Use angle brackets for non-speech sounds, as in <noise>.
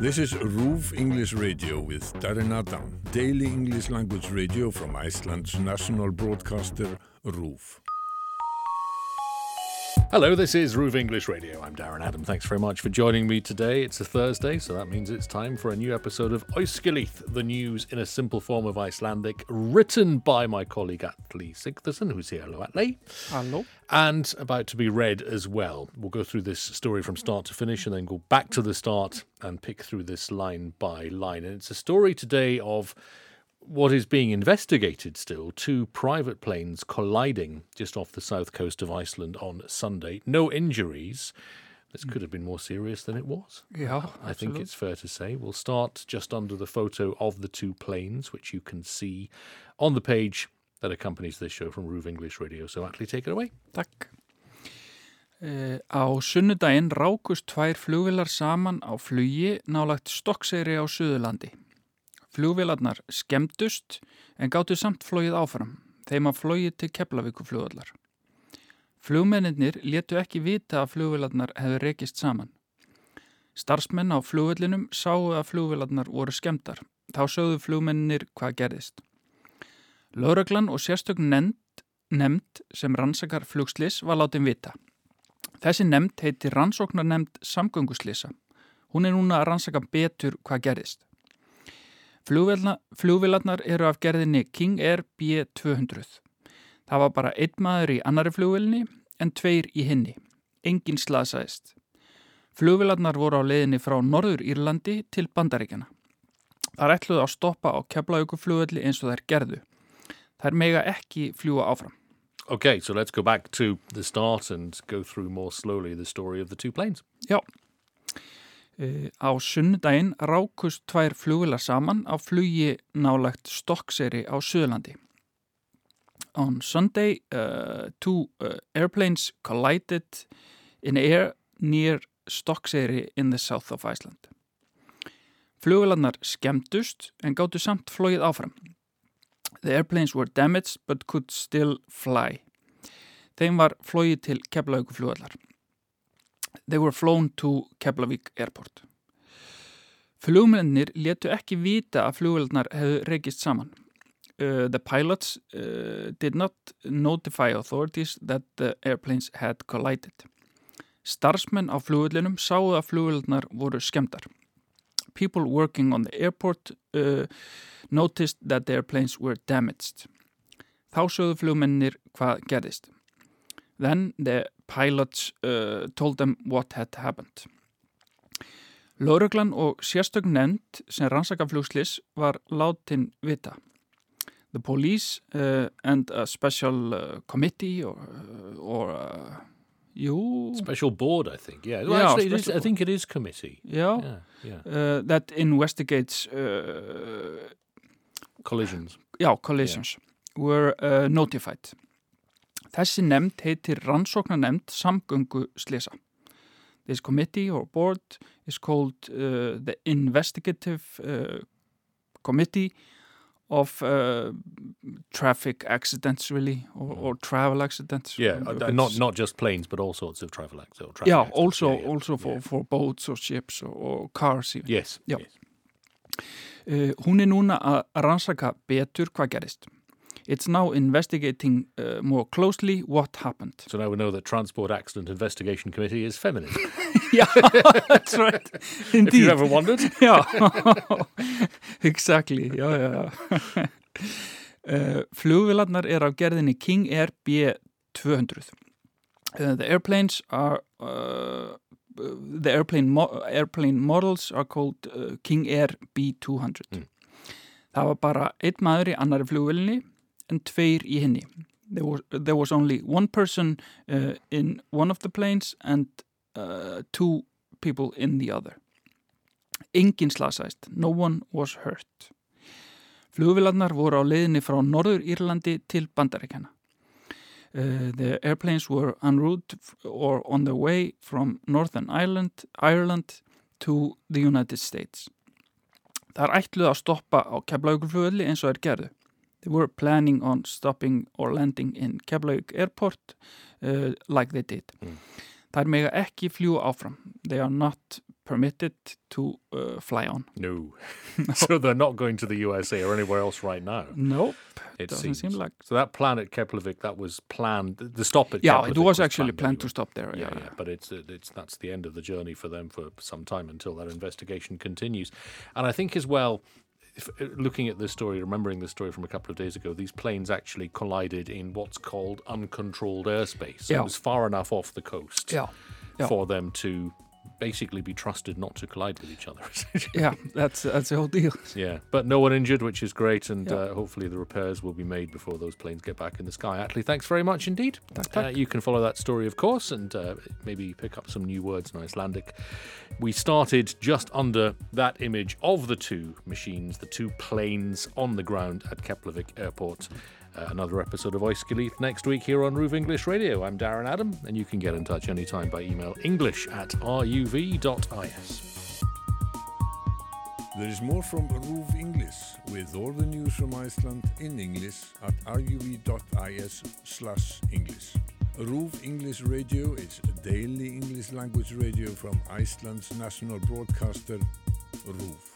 This is RÚV English Radio with Darren Adam, daily English language radio from Iceland's national broadcaster RÚV. Hello, this is Roof English Radio. I'm Darren Adam. Thanks very much for joining me today. It's a Thursday, so that means it's time for a new episode of Oiskilith, the news in a simple form of Icelandic, written by my colleague Atli Sigtherson, who's here. Hello, Atli. Hello. And about to be read as well. We'll go through this story from start to finish and then go back to the start and pick through this line by line. And it's a story today of what is being investigated still two private planes colliding just off the south coast of Iceland on Sunday. No injuries. This could have been more serious than it was. Yeah, I think it's fair to say. We'll start just under the photo of the two planes, which you can see on the page that accompanies this show from Roof English Radio. So, Atli, take it away. Takk. Uh, á sunnudaginn rákust tvær flugvilar saman á flugi nálagt Stokkseyri á Suðurlandi. Flugvilarnar skemdust en gáttu samt flóið áfram, þeim að flóið til Keflavíku flugvallar. Flugmennir letu ekki vita að flugvilarnar hefur rekist saman. Starfsmenn á flugvillinum sáu að flugvilarnar voru skemdar. Þá sögðu flugmennir hvað gerðist. Löraglan og sérstök nefnd, sem rannsakar flugslis var látin vita. Þessi nefnd heiti rannsóknar nefnd samgönguslisa. Hún er núna að rannsaka betur hvað gerðist. Flugvilarnar eru af gerðinni King Air B200. Það var bara einn maður í annari flugvilni en tveir í hinni. Engin slasaðist. Flugvilarnar voru á leiðinni frá Norður Írlandi til Bandaríkjana. Það er ætluð að stoppa á keflauguflugvelli eins og þær gerðu. Þær mega ekki fljúa áfram. Okay, so let's go back to the start and go through more slowly the story of the two planes. Já. Uh, á sunnudaginn rákust tvær flugvilar saman á flugi nálagt Stokkseri á Suðlandi. On Sunday, uh, two uh, airplanes collided in air near Stokkseri in the south of Iceland. Flugvilarnar skemmtust en gáttu samt flóið áfram. The airplanes were damaged but could still fly. Þeim var flóið til Keflavíkuflugvallar. They were flown to Keflavík Airport. Flugmennir letu ekki vita að flugveldnar hefðu rekist saman. Uh, the pilots uh, did not notify authorities that the airplanes had collided. Starsmenn á flugveldinum sáu að flugveldnar voru skemdar. People working on the airport uh, noticed that the airplanes were damaged. Þá sögðu flugmennir hvað gerðist. Then the pilots uh, told them what had happened. Lóruglan og sérstök nefnd sem rannsaka flugslis var látin vita. The police uh, and a special uh, committee or, or uh, you... Special board, I think. Yeah, well, Yeah, actually, is, I think it is committee. Yeah, Yeah, yeah. uh, that investigates uh, Collisions. já, collisions were uh, notified. Þessi nefnd heitir rannsóknarnemnd samgöngu slisa. This committee or board is called uh, the Investigative uh, Committee of uh, Traffic Accidents really, or, or Travel Accidents. Yeah, Uh, uh, not not just planes, but all sorts of travel traffic Yeah, accidents. also, Yeah, yeah, also for, yeah. for boats or ships or, or cars even. Yes. Yes. Uh, hún er núna að rannsaka betur hvað gerist. It's now investigating uh, more closely what happened. So now we know that Transport Accident Investigation Committee is feminine. <laughs> yeah, <laughs> that's right. if Indeed. you ever wondered. <laughs> Já, exactly. Já, já. Uh, flugvilarnar er af gerðinni King Air B200. Uh, the airplanes are uh, the airplane, mo airplane models are called uh, King Air B200. Mm. Það var bara einn maður í annari flugvilinni en tveir í henni. There was, there was only one person uh, in one of the planes and uh, two people in the other. Engin slasaðist. No one was hurt. Flugvilarnar voru á leiðinni frá Norður Írlandi til Bandaríkjana. Uh, the airplanes were en route or on their way from Northern Ireland, Ireland to the United States. Það er ætluð að stoppa á Keflavíkurflugvelli eins og er gerðu. They were planning on stopping or landing in Keflavík Airport uh, like they did. Mm. Er mega ekki fljúa áfram. They are not permitted to uh, fly on. No. <laughs> <laughs> so they're not going to the USA or anywhere else right now. Nope, It doesn't seems. seem like. So that plan at Keflavik, that was planned. The stop at Yeah, Keflavik it was actually planned planned to stop there. Yeah, yeah, but it's it's that's the end of the journey for them for some time until that investigation continues. And I think as well, if, uh, looking at this story, remembering this story from a couple of days ago, these planes actually collided in what's called uncontrolled airspace. Yeah. It was far enough off the coast Yeah, yeah. for them to basically be trusted not to collide with each other. <laughs> yeah, that's that's the whole deal. yeah, but no one injured, which is great, and Yeah. uh, hopefully the repairs will be made before those planes get back in the sky. Atlee, thanks very much indeed. Uh, you can follow that story, of course, and uh, maybe pick up some new words in Icelandic. We started just under that image of the two machines, the two planes on the ground at Keflavik Airport. Uh, another episode of Oiskilith next week here on Ruve English Radio. I'm Darren Adam, and you can get in touch anytime by email english at ruv.is. There is more from RÚV English with all the news from Iceland in English at ruv.is slash English. RÚV English Radio is a daily English language radio from Iceland's national broadcaster RÚV.